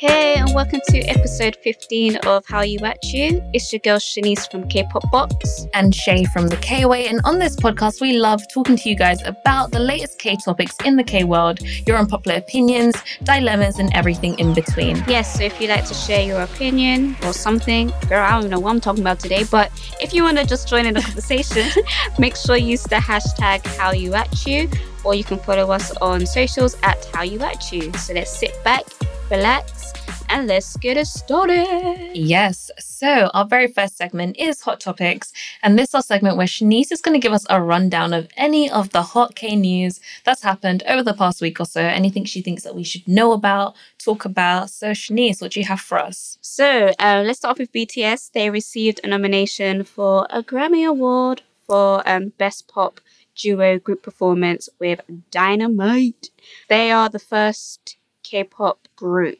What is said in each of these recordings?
Hey, and welcome to episode 15 of Hallyu At U. It's your girl Shanice from K-Pop Box. and Shai from the K Way. And on this podcast, we love talking to you guys about the latest K topics in the K world, your unpopular opinions, dilemmas, and everything in between. Yes, so if you'd like to share your opinion or something, girl, I don't know what I'm talking about today, but if you want to just join in the conversation, make sure you use the hashtag Hallyu At U, or you can follow us on socials at Hallyu At U. So let's sit back, relax, and let's get it started. Yes. So our very first segment is Hot Topics. And this is our segment where Shanice is going to give us a rundown of any of the hot K news that's happened over the past week or so, anything she thinks that we should know about, talk about. So Shanice, what do you have for us? So uh, let's start off with BTS. They received a nomination for a Grammy Award for um, Best Pop Duo Group Performance with Dynamite. They are the first K-pop group,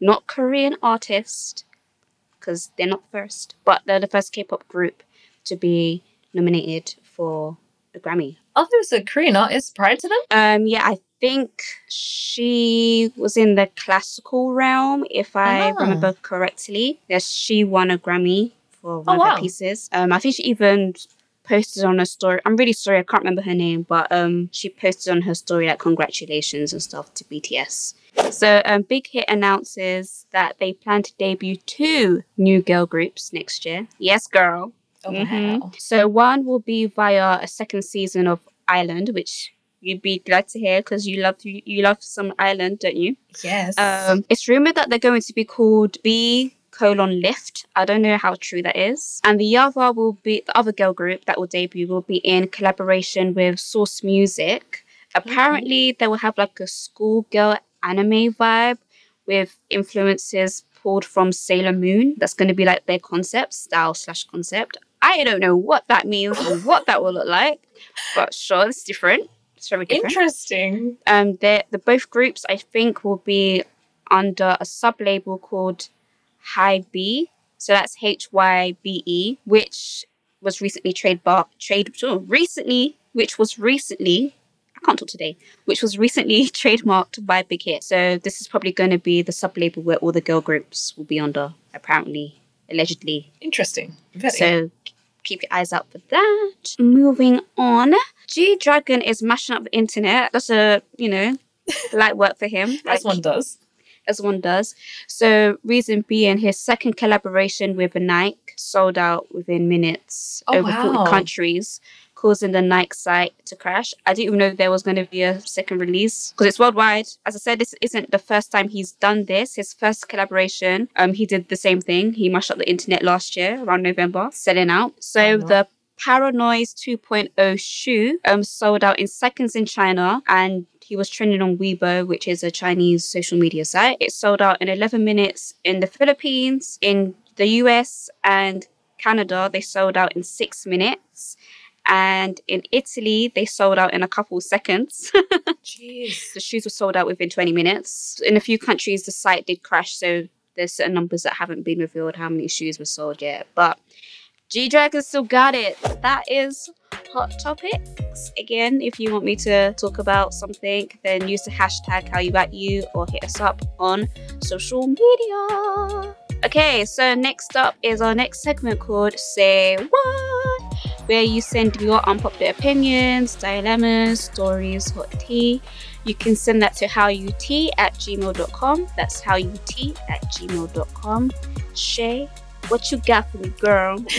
not Korean artist, because they're not the first, but they're the first K-pop group to be nominated for a Grammy. Oh, there was a Korean artist prior to them? Um, yeah, I think she was in the classical realm, if I Ah. remember correctly. Yes, she won a Grammy for one Oh, of wow. her pieces. Um, I think she even posted on her story. I'm really sorry, I can't remember her name, but um, she posted on her story like congratulations and stuff to BTS. So, um, Big Hit announces that they plan to debut two new girl groups next year. Yes, girl. Oh, Mhm. wow. So one will be via a second season of Island, which you'd be glad to hear because you love you, you love some Island, don't you? Yes. Um, it's rumored that they're going to be called B colon Lift. I don't know how true that is. And the other will be the other girl group that will debut will be in collaboration with Source Music. Apparently, they will have like a schoolgirl anime vibe with influences pulled from Sailor Moon. That's going to be like their concept style slash concept. I don't know what that means or what that will look like, but sure, it's different. It's very different Interesting. um the both groups I think will be under a sub label called High B. So that's H Y B E, which was recently trademark trade oh, recently, which was recently I can't talk today, which was recently trademarked by Big Hit. So this is probably going to be the sub label where all the girl groups will be under, apparently, allegedly. Interesting. Very. So keep your eyes out for that. Moving on. G Dragon is mashing up the internet. That's a, you know, light work for him. as like- one does. As one does. So reason being his second collaboration with Nike sold out within minutes Oh, over wow. 40 countries, causing the Nike site to crash. I didn't even know there was going to be a second release because it's worldwide. As I said, this isn't the first time he's done this. His first collaboration, um, he did the same thing. He mashed up the internet last year around November, selling out. So Oh, wow. the Paranoise 2.0 shoe um, sold out in seconds in China and he was trending on Weibo, which is a Chinese social media site. It sold out in 11 minutes in the Philippines, in the US, and Canada. They sold out in six minutes. And in Italy, they sold out in a couple seconds. Jeez. the shoes were sold out within 20 minutes. In a few countries, the site did crash, so there's certain numbers that haven't been revealed how many shoes were sold yet. But G Dragon still got it. That is hot topics. Again, if you want me to talk about something, then use the hashtag Hallyu At U or hit us up on social media. Okay, so next up is our next segment called Say What? where you send your unpopular opinions, dilemmas, stories, hot tea. You can send that to hallyutea at gmail.com. That's hallyutea at gmail.com. Shai, what you got for me, girl?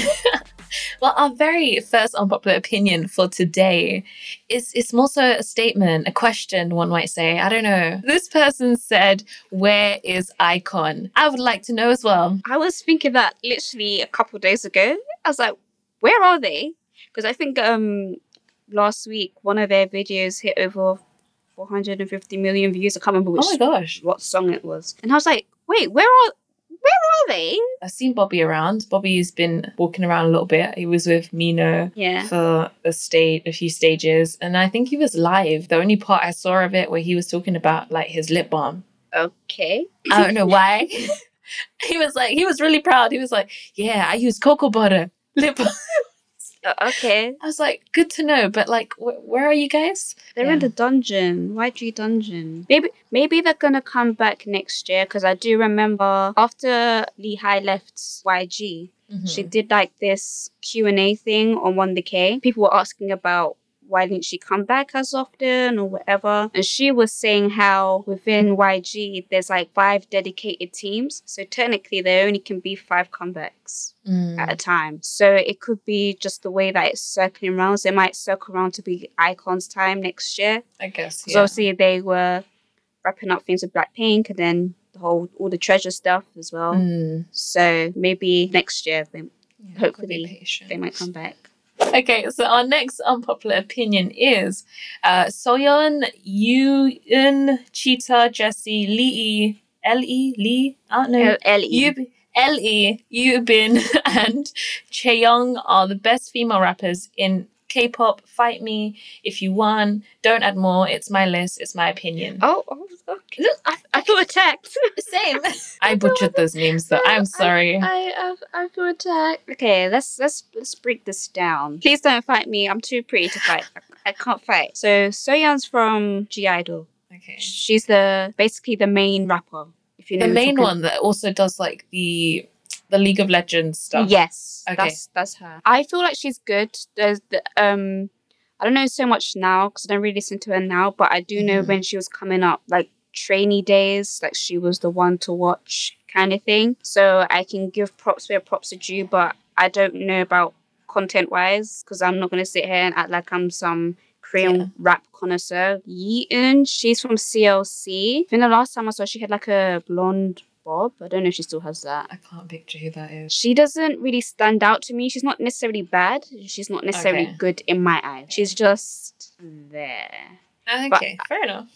Well, our very first unpopular opinion for today is it's more so a statement, a question, one might say. I don't know. This person said, Where is iKON? I would like to know as well. I was thinking that literally a couple days ago. I was like, where are they? Because I think um last week one of their videos hit over 450 million views. I can't remember which Oh my gosh. what song it was. And I was like, wait, where are where are they? I've seen Bobby around. Bobby's been walking around a little bit. He was with Mino Yeah. for a state, a few stages, and I think he was live. The only part I saw of it where he was talking about like his lip balm. Okay. I don't know why. he was like, he was really proud. He was like, "Yeah, I use cocoa butter lip." balm." Uh, okay. I was like, "Good to know," but like, wh- where are you guys? They're Yeah. in the dungeon, YG dungeon. Maybe maybe they're gonna come back next year because I do remember after Lee Hi left YG, she Mhm. did like this Q and A thing on One K. People were asking about why didn't she come back as often or whatever, and she was saying how within YG there's like five dedicated teams, so technically there only can be five comebacks Mm. at a time. So it could be just the way that it's circling around. So it might circle around to be iKON's time next year. I guess. Because Yeah. obviously they were wrapping up things with Blackpink and then the whole all the treasure stuff as well. Mm. So maybe next year they, Yeah, Hopefully gotta be patient. they might come back. Okay, so our next unpopular opinion is uh, Soyeon, Yoon, Cheetah, Jessie, Lee, L.E., Lee, I don't know. Ellie. Yub, L.E., Yubin, and Chaeyoung are the best female rappers in K-pop. Fight me if you want. Don't add more. It's my list. It's my opinion. Oh, oh, okay. I, I feel attacked. Same. I butchered those names, though. I'm sorry. I, I I feel attacked. Okay, let's let's let's break this down. Please don't fight me. I'm too pretty to fight. I, I can't fight. So Soyeon's from (G)I-DLE. Okay. She's the basically the main rapper. If you know The main one that also does like the the League of Legends stuff. Yes, Okay. that's that's her. I feel like she's good. There's the um, I don't know so much now because I don't really listen to her now, but I do know Mhm. when she was coming up, like trainee days, like she was the one to watch kind of thing. So I can give props where props are due, but I don't know about content wise because I'm not gonna sit here and act like I'm some Korean Yeah. rap connoisseur. Yeeun, she's from CLC. I think the last time I saw she had like a blonde bob. I don't know if she still has that I can't picture who that is. she doesn't really stand out to me. She's not necessarily bad. She's not necessarily Okay. good in my eyes. She's just there. Okay, fair enough.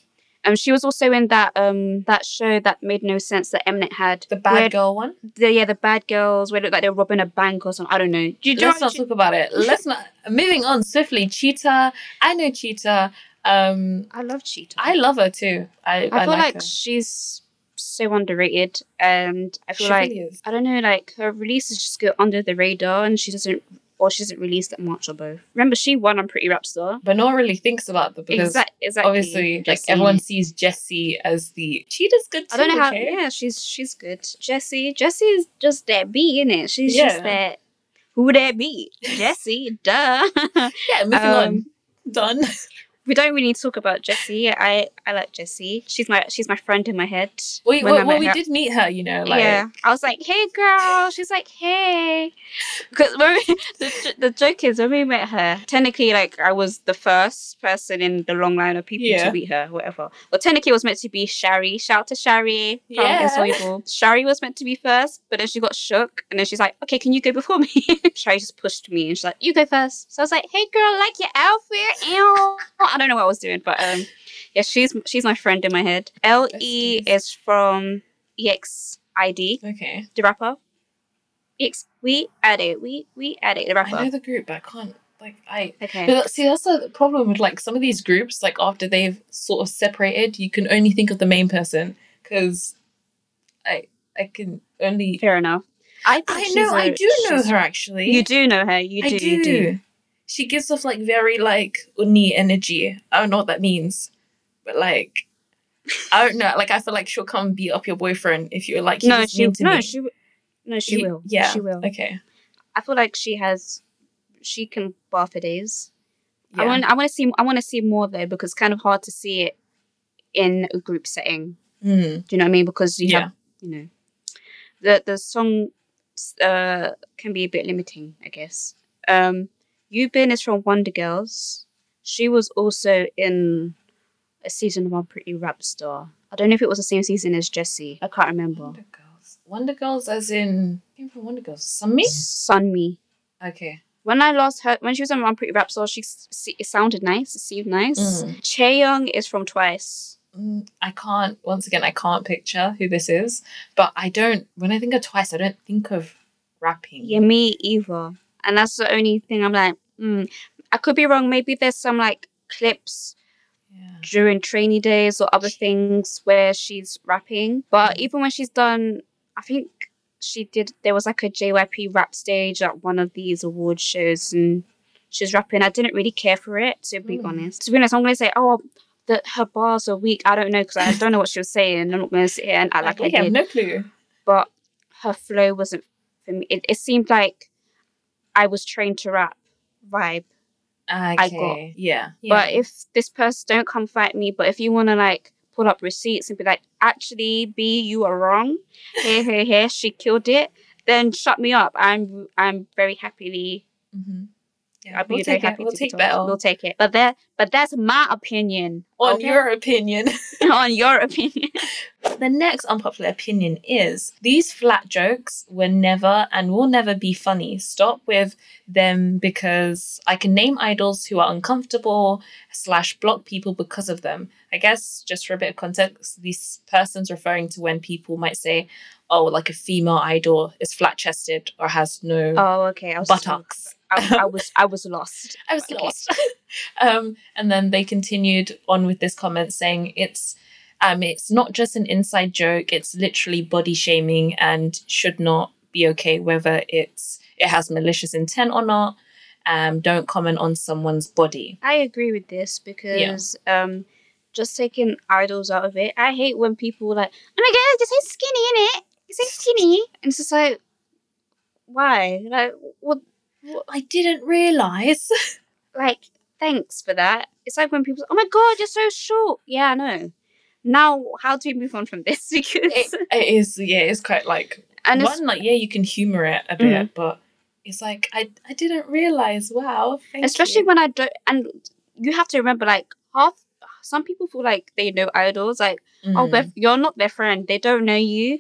Um, she was also in that um that show that made no sense that Mnet had. The bad where girl one. The, yeah, the bad girls where it looked like they were robbing a bank or something. I don't know. Do you, do you Let's not know- talk about it. Let's not. Moving on swiftly. Cheetah. I know Cheetah. Um, I love Cheetah. I love her too. I, I I, feel like, like, her. she's so underrated, and I feel She like really is. I don't know, like her releases just go under the radar, and she doesn't, or she doesn't release that much or both. Remember, she won on Pretty Rap Star. But no one really thinks about them because Exact, exactly. obviously, like everyone sees Jessie as the Cheetah's good too. I don't know how. Yeah, she's she's good. Jessie, Jessie is just that B, in it? She's Yeah. just that. Who would that be? Jessie, duh. Yeah, moving on. Um, Done. we don't really talk about Jessie. I I like Jessie. She's my she's my friend in my head. We, well, well, we her. did meet her, you know, like yeah, I was like, "Hey, girl." She's like, "Hey," because the the joke is when we met her, technically, like I was the first person in the long line of people Yeah. to meet her, whatever. Well, technically, it was meant to be Shari. Shout out to Shari from Yeah. Insoluble. Shari was meant to be first, but then she got shook, and then she's like, "Okay, can you go before me?" Shari just pushed me, and she's like, "You go first. So I was like, "Hey, girl, I like your outfit." Ew. I don't know what I was doing, but um, yeah, she's she's my friend in my head. L E is from EXID, okay. the rapper. EX, we add it. We we add it. The I know the group, but I can't like I okay. But see, that's the problem with like some of these groups. Like after they've sort of separated, you can only think of the main person because I I can only. Fair enough. I think I know, a- I do know her actually. You do know her. You do. I do. You do. She gives off like very like uni energy. I don't know what that means, but like I don't know. Like I feel like she'll come beat up your boyfriend if you're like No, she. mean to No, me. she. No, she He- will. Yeah. She will. Okay. I feel like she has she can bar for days. I want I want to see I want to see more though because it's kind of hard to see it in a group setting. Mm, Do you know what I mean? Because you Yeah. have you know the the song uh can be a bit limiting, I guess. Um Yubin is from Wonder Girls. She was also in a season of Unpretty Rapstar. I don't know if it was the same season as Jessie. I can't remember. Wonder Girls. Wonder Girls, as in came from Wonder Girls. Sunmi. Sunmi. Okay. When I last heard, when she was on Unpretty Rapstar, she s- s- it sounded nice. It seemed nice. Mm. Chaeyoung is from Twice. Mm, I can't. Once again, I can't picture who this is. But I don't. When I think of Twice, I don't think of rapping. Yeah, me either. And that's the only thing I'm like, hmm. I could be wrong. Maybe there's some like clips Yeah. during trainee days or other things where she's rapping. But Mm. even when she's done, I think she did. There was like a JYP rap stage at one of these award shows, and she was rapping. I didn't really care for it, to be Mm. honest. To be honest, I'm gonna say, oh, that her bars are weak. I don't know because I don't know what she was saying. I'm not gonna sit here and act like I I have did. no clue. But her flow wasn't for me. It, it seemed like I was trained to rap vibe. Okay. got- Yeah. But if this person don't come fight me, but if you want to like pull up receipts and be like, actually, B, you are wrong. Here, here, here, she killed it. Then shut me up. I'm, I'm very happily. hmm yeah, I'll be we'll very take it. happy We'll to take that We'll take it. But that, but that's my opinion. on okay? your opinion. on your opinion. The next unpopular opinion is these flat jokes were never and will never be funny. Stop with them because I can name idols who are uncomfortable slash block people because of them. I guess just for a bit of context, this person's referring to when people might say, "Oh, like a female idol is flat chested or has no Oh, okay. Buttocks." I, I was, I was lost. I was Okay. lost. um, and then they continued on with this comment saying it's um, it's not just an inside joke; it's literally body shaming and should not be okay, whether it's it has malicious intent or not. Um, don't comment on someone's body. I agree with this because um just taking idols out of it. I hate when people like, oh my god, you say skinny in it. Say skinny. And it's just like why? Like what I didn't realize. like thanks for that. It's like when people say, Oh my god, you're so short. Yeah, I know. Now how do we move on from this? Because it, it is, yeah, it's quite like and one like yeah, you can humor it a bit, but it's like I I didn't realize. Wow, especially you. when I don't and you have to remember like half some people feel like they know idols, like oh, Mm. but you're not their friend. They don't know you.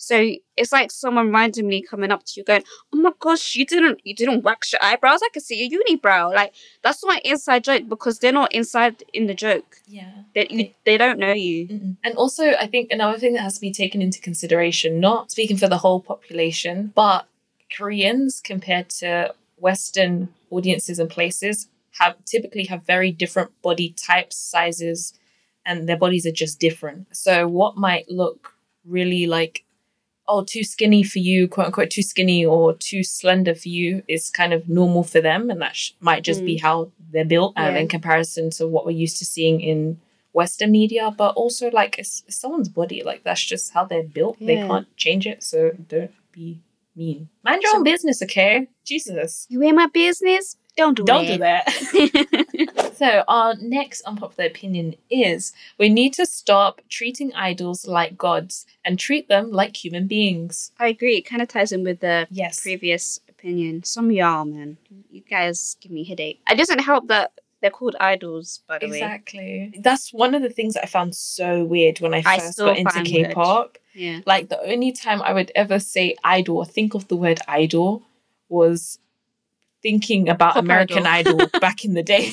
So it's like someone randomly coming up to you going, "Oh my gosh, you didn't you didn't wax your eyebrows. I can see your unibrow." Like that's not an inside joke because they're not inside in the joke. yeah. That you they don't know you. Mm-mm. And also, I think another thing that has to be taken into consideration, not speaking for the whole population, but Koreans compared to Western audiences and places have typically have very different body types, sizes, and their bodies are just different. So what might look really like oh too skinny for you quote unquote too skinny or too slender for you is kind of normal for them and that sh- might just be how they're built um, Yeah. in comparison to what we're used to seeing in western media but also like it's, it's someone's body like that's just how they're built. They can't change it so don't be mean. Mind your So- own business okay? Jesus. You in my business? Don't do don't do that. so our next unpopular opinion is we need to stop treating idols like gods and treat them like human beings I agree. It kind of ties in with the yes previous opinion. Some of y'all, man, you guys give me headache. It doesn't help that they're called idols, by the way. Exactly. That's one of the things that I found so weird when I I first still got into. K-pop. Yeah. Like the only time I would ever say idol or think of the word idol was thinking about Pop American Idol. Idol back in the day.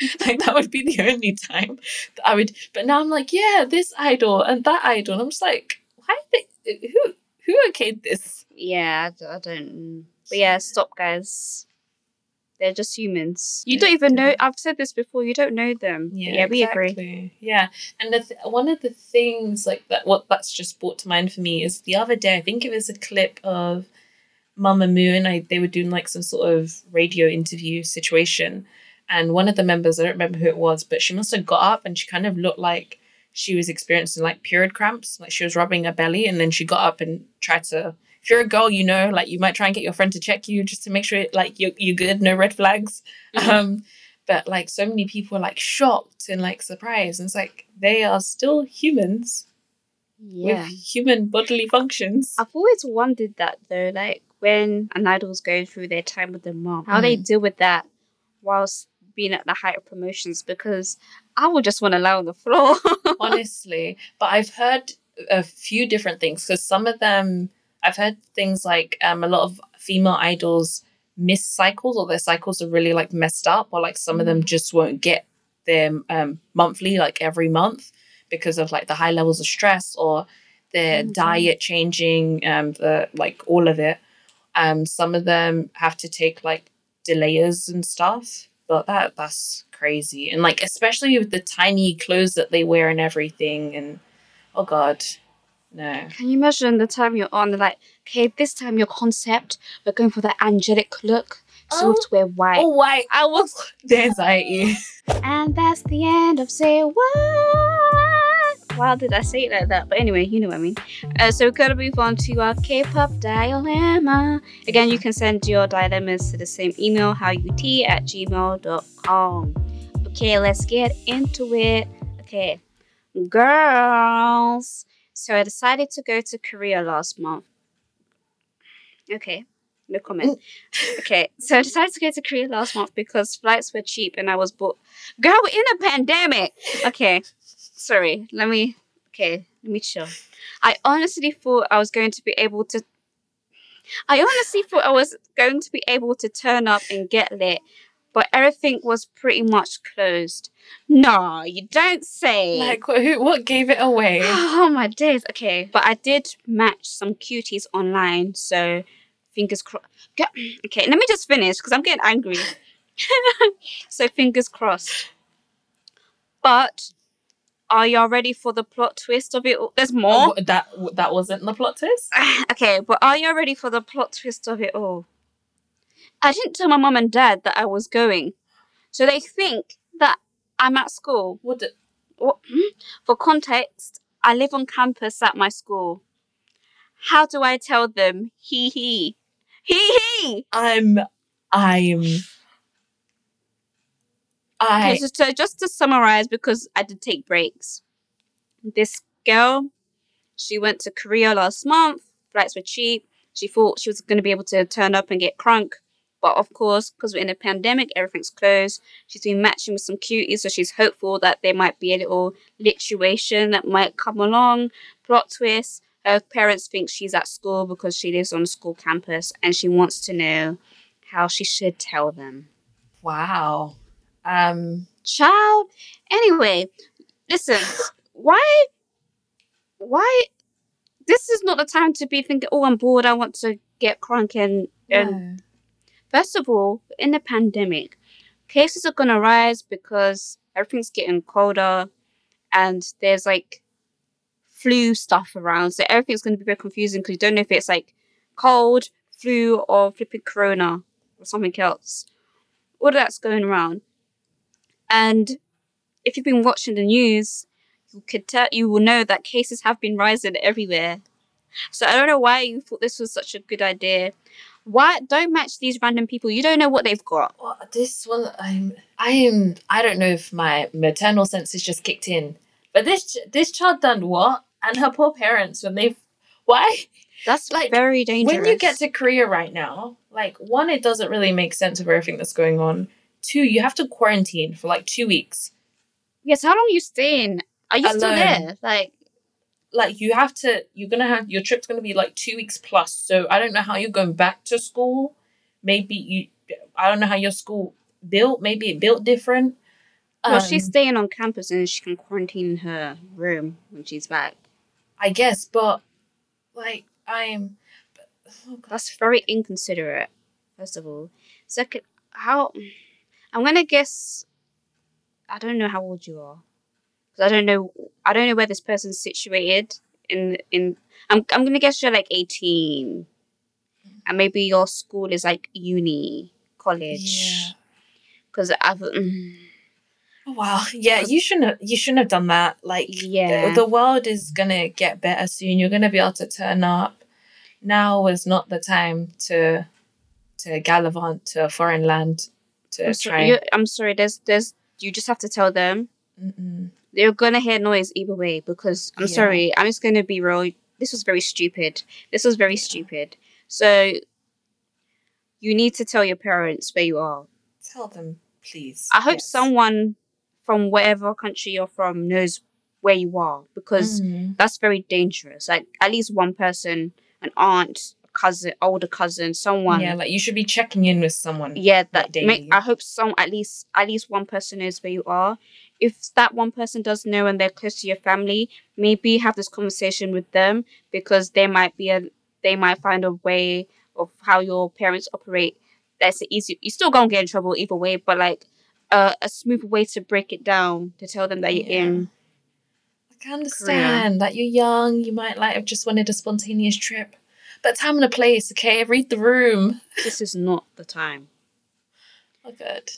like that would be the only time that I would. But now I'm like, yeah, this idol and that idol. And I'm just like, why? They, who who okayed this? Yeah, I don't. But yeah, stop, guys. They're just humans. You don't even know. I've said this before. You don't know them. But Yeah, we agree. Yeah, and the th- one of the things like that, what that's just brought to mind for me is the other day. I think it was a clip of Mamamoo and I. They were doing like some sort of radio interview situation, and one of the members, I don't remember who it was, but she must have got up and she kind of looked like she was experiencing like period cramps, like she was rubbing her belly, and then she got up and tried to if you're a girl, you know, like you might try and get your friend to check you just to make sure like you're you're good, no red flags. Mhm. Um, but like so many people are like shocked and like surprised, and it's like they are still humans Yeah. with human bodily functions. I've always wondered that though, like when an idol's going through their time with their mom, how they Mm. deal with that whilst being at the height of promotions because I would just want to lie on the floor. honestly. But I've heard a few different things because some of them, I've heard things like um, a lot of female idols miss cycles or their cycles are really like messed up, or like some of them just won't get their um, monthly, like every month, because of like the high levels of stress or their Mhm. diet changing, um, the like all of it. Um, some of them have to take like delayers and stuff, but that that's crazy. And like especially with the tiny clothes that they wear and everything, and oh god, no. Can you imagine the time you're on, like, okay, this time your concept, we're going for the angelic look. So we have to wear white. Oh, why? I was The anxiety. And that's the end of Say What? Why did I say it like that? But anyway, you know what I mean. Uh, so we're going to move on to our K-pop dilemma. Again, you can send your dilemmas to the same email, hallyutea at gmail.com. Okay, let's get into it. Okay, girls. So I decided to go to Korea last month. Okay, no comment. Okay, so I decided to go to Korea last month because flights were cheap and I was booked. Girl, we're in a pandemic. Okay, sorry. Let me. Okay, let me chill. I honestly thought I was going to be able to. I honestly thought I was going to be able to turn up and get lit, but everything was pretty much closed. No, you don't say. like what, who, what gave it away? Oh my days. Okay, but I did match some cuties online, so fingers crossed. Okay, let me just finish because I'm getting angry. so fingers crossed. But are y'all ready for the plot twist of it? all? There's more. Oh, that that wasn't the plot twist. okay, but are y'all ready for the plot twist of it all? I didn't tell my mum and dad that I was going, so they think that I'm at school. What? What? hmm? For context, I live on campus at my school. How do I tell them? Hee hee. Hee hee! I'm. I'm. I. Okay, so, so just to summarize, because I did take breaks, this girl, she went to Korea last month. Flights were cheap. She thought she was going to be able to turn up and get crunk. But of course, because we're in a pandemic, everything's closed. She's been matching with some cuties, so she's hopeful that there might be a little lituation that might come along. Plot twist. Her parents think she's at school because she lives on a school campus and she wants to know how she should tell them. Wow. Um. child. Anyway, listen, why, why, this is not the time to be thinking, oh, I'm bored, I want to get crunk and, and no. first of all, in the pandemic, cases are going to rise because everything's getting colder and there's like flu stuff around. So everything's going to be very confusing because you don't know if it's like cold, flu, or flipping corona or something else. All that's going around. And if you've been watching the news, you could tell you will know that cases have been rising everywhere. So I don't know why you thought this was such a good idea. Why don't match these random people? You don't know what they've got. Well, this one, I'm, I am, I don't know if my maternal sense has just kicked in, but this, this child done what? And her poor parents when they've why? That's Like, very dangerous. When you get to Korea right now, like one, it doesn't really make sense of everything that's going on. Two, you have to quarantine for like two weeks. yes, how long are you staying? Are you still there? Like, Like you have to, you're gonna have your trip's gonna be like two weeks plus. So I don't know how you're going back to school. Maybe you, I don't know how your school built. Maybe it built different. well, she's Um, staying on campus and she can quarantine in her room when she's back. I guess, but like I'm. But, oh That's very inconsiderate. First of all, second, how? I'm gonna guess. I don't know how old you are, 'Cause I don't know. I don't know where this person's situated. In in, I'm I'm gonna guess you're like 18, and maybe your school is like uni, college. Yeah. Because I've mm, Oh, wow. Yeah, you shouldn't. Have, you shouldn't have done that. Like, yeah. the, the world is gonna get better soon. You're gonna be able to turn up. now is not the time to to gallivant to a foreign land to I'm, try. sorry, you- I'm sorry. There's, there's. You just have to tell them Mm-mm. they're gonna hear noise either way. Because I'm Yeah. sorry, I'm just gonna be real. This was very stupid. This was very stupid. So you need to tell your parents where you are. Tell them, please. I hope Yes. someone from whatever country you're from knows where you are because Mm. that's very dangerous. Like at least one person, an aunt, cousin, older cousin, someone. Yeah, like you should be checking in with someone. Yeah, that like make. I hope some at least at least one person knows where you are. If that one person does know and they're close to your family, maybe have this conversation with them because they might be a they might find a way of how your parents operate. That's easy. You still gonna get in trouble either way, but like uh, a smooth way to break it down to tell them that you're Yeah. in. I can understand that you're young. You might like have just wanted a spontaneous trip, but time and a place. Okay, read the room. This is not the time. Oh, good.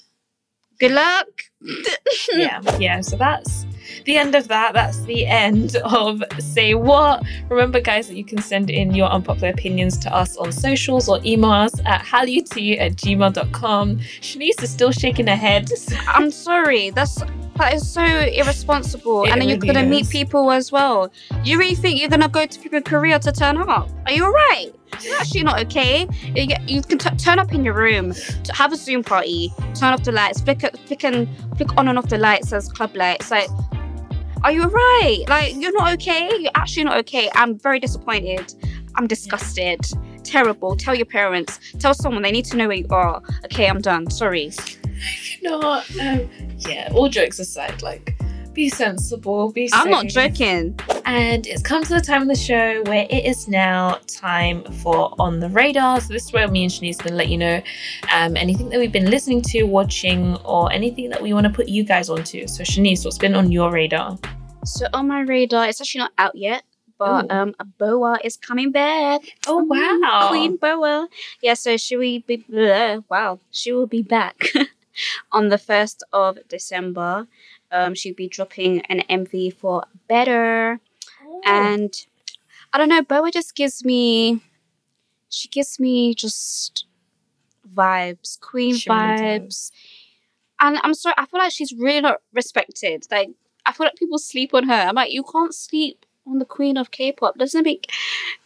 Good luck. yeah, yeah. So that's the end of that. That's the end of Say What. Remember, guys, that you can send in your unpopular opinions to us on socials or email us at hallyutea at gmail.com. Shanice is still shaking her head. I'm sorry. That's that is so irresponsible. It and then you're gonna meet is. people as well. You really think you're gonna go to people in Korea to turn up? Are you alright? You're actually not okay. You, get- you can t- turn up in your room, to have a Zoom party, turn off the lights, flick, flick and flick on and off the lights as club lights. Like, are you alright? Like, you're not okay. You're actually not okay. I'm very disappointed. I'm disgusted. Terrible. Tell your parents. Tell someone. They need to know where you are. Okay, I'm done. Sorry. No, um, yeah, all jokes aside, like, be sensible, be sensible. I'm not safe. joking. And it's come to the time of the show where it is now time for On the Radar. So, this is where me and Shanice can let you know um, anything that we've been listening to, watching, or anything that we want to put you guys onto. So, Shanice, what's been on your radar? So on my radar, it's actually not out yet, but Ooh. um, a BoA is coming back. Oh, wow. Queen BoA. Yeah. So she will be. bleh, wow, she will be back on the first of December. Um, she'll be dropping an MV for Better, Oh. and I don't know. Boa just gives me. She gives me just vibes, Queen She vibes. And I'm sorry, I feel like she's really not respected. Like, I feel like people sleep on her. I'm like, you can't sleep on the queen of K-pop. Doesn't make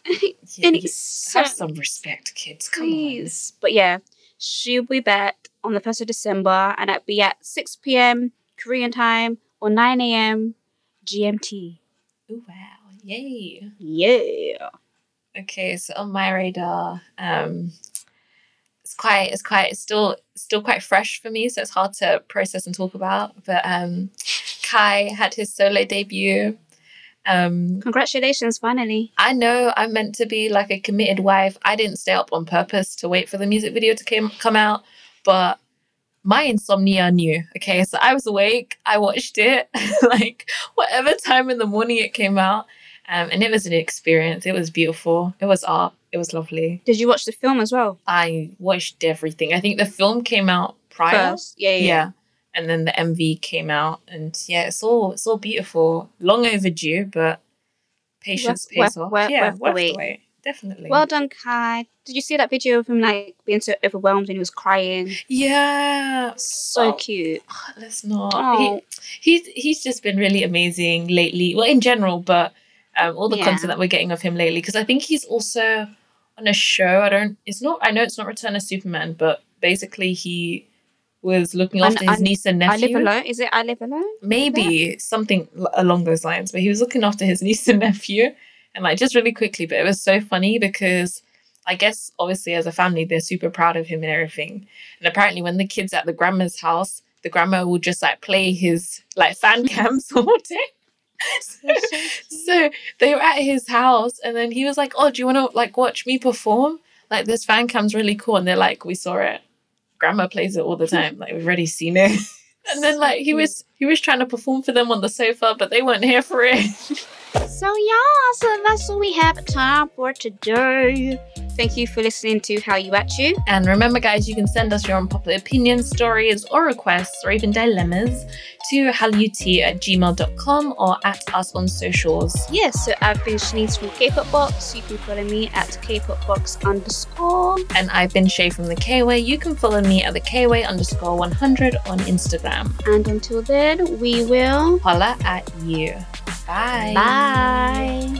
any, Yeah, sense. have some respect, kids. Come Please. But yeah, she'll be back on the 1st of December and it'll be at 6 p.m. Korean time or 9 a.m. GMT. Oh, wow. Yay. Yeah. Okay, so on my radar, um, it's quite, it's quite, it's still, still quite fresh for me, so it's hard to process and talk about. But um, Kai had his solo debut. Um, Congratulations, finally. I know I'm meant to be like a committed wife. I didn't stay up on purpose to wait for the music video to came, come out, but my insomnia knew. Okay, so I was awake. I watched it like whatever time in the morning it came out, um, and it was an experience. It was beautiful. It was art. It was lovely. Did you watch the film as well? I watched everything. I think the film came out prior. First? Yeah, Yeah. yeah. And then the MV came out, and yeah, it's all it's all beautiful. Long overdue, but patience Worth- pays worth- off. worth- yeah, worth the wait. Definitely. Well done, Kai. Did you see that video of him like being so overwhelmed and he was crying? yeah. So Oh, cute. Let's not. Oh. He, he's he's just been really amazing lately. Well, in general, but um, all the Yeah. content that we're getting of him lately, because I think he's also on a show. I don't. It's not. I know it's not Return of Superman, but basically he was looking And- after his and niece and nephew. I live alone. Is it I live alone? maybe something along those lines but he was looking after his niece and nephew and like just really quickly but it was so funny because i guess obviously as a family they're super proud of him and everything. And apparently when the kids at the grandma's house the grandma will just like play his like fan cams all day. So, so they were at his house and then he was like oh do you want to like watch me perform? Like this fan cam's really cool and they're like we saw it. Grandma plays it all the time like we've already seen it. And then like he was he was trying to perform for them on the sofa but they weren't here for it So yeah, so that's all we have time for today. Thank you for listening to Hallyu At U. And remember, guys, you can send us your unpopular opinions, stories, or requests, or even dilemmas to hallyutea at gmail.com or at us on socials. Yes, so I've been Shanice from K-Pop Box. You can follow me at K-Pop Box underscore. And I've been Shai from the K-Way. You can follow me at the K-Way underscore 100 on Instagram. And until then, we will holla at you. Bye. Bye.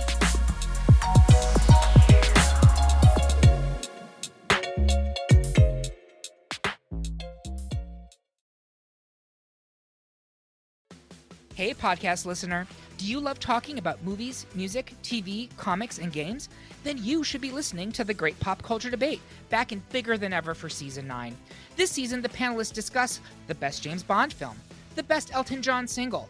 Hey, podcast listener. Do you love talking about movies, music, TV, comics, and games? Then you should be listening to the Great Pop Culture Debate, back and bigger than ever for season 9. This season, the panelists discuss the best James Bond film, the best Elton John single,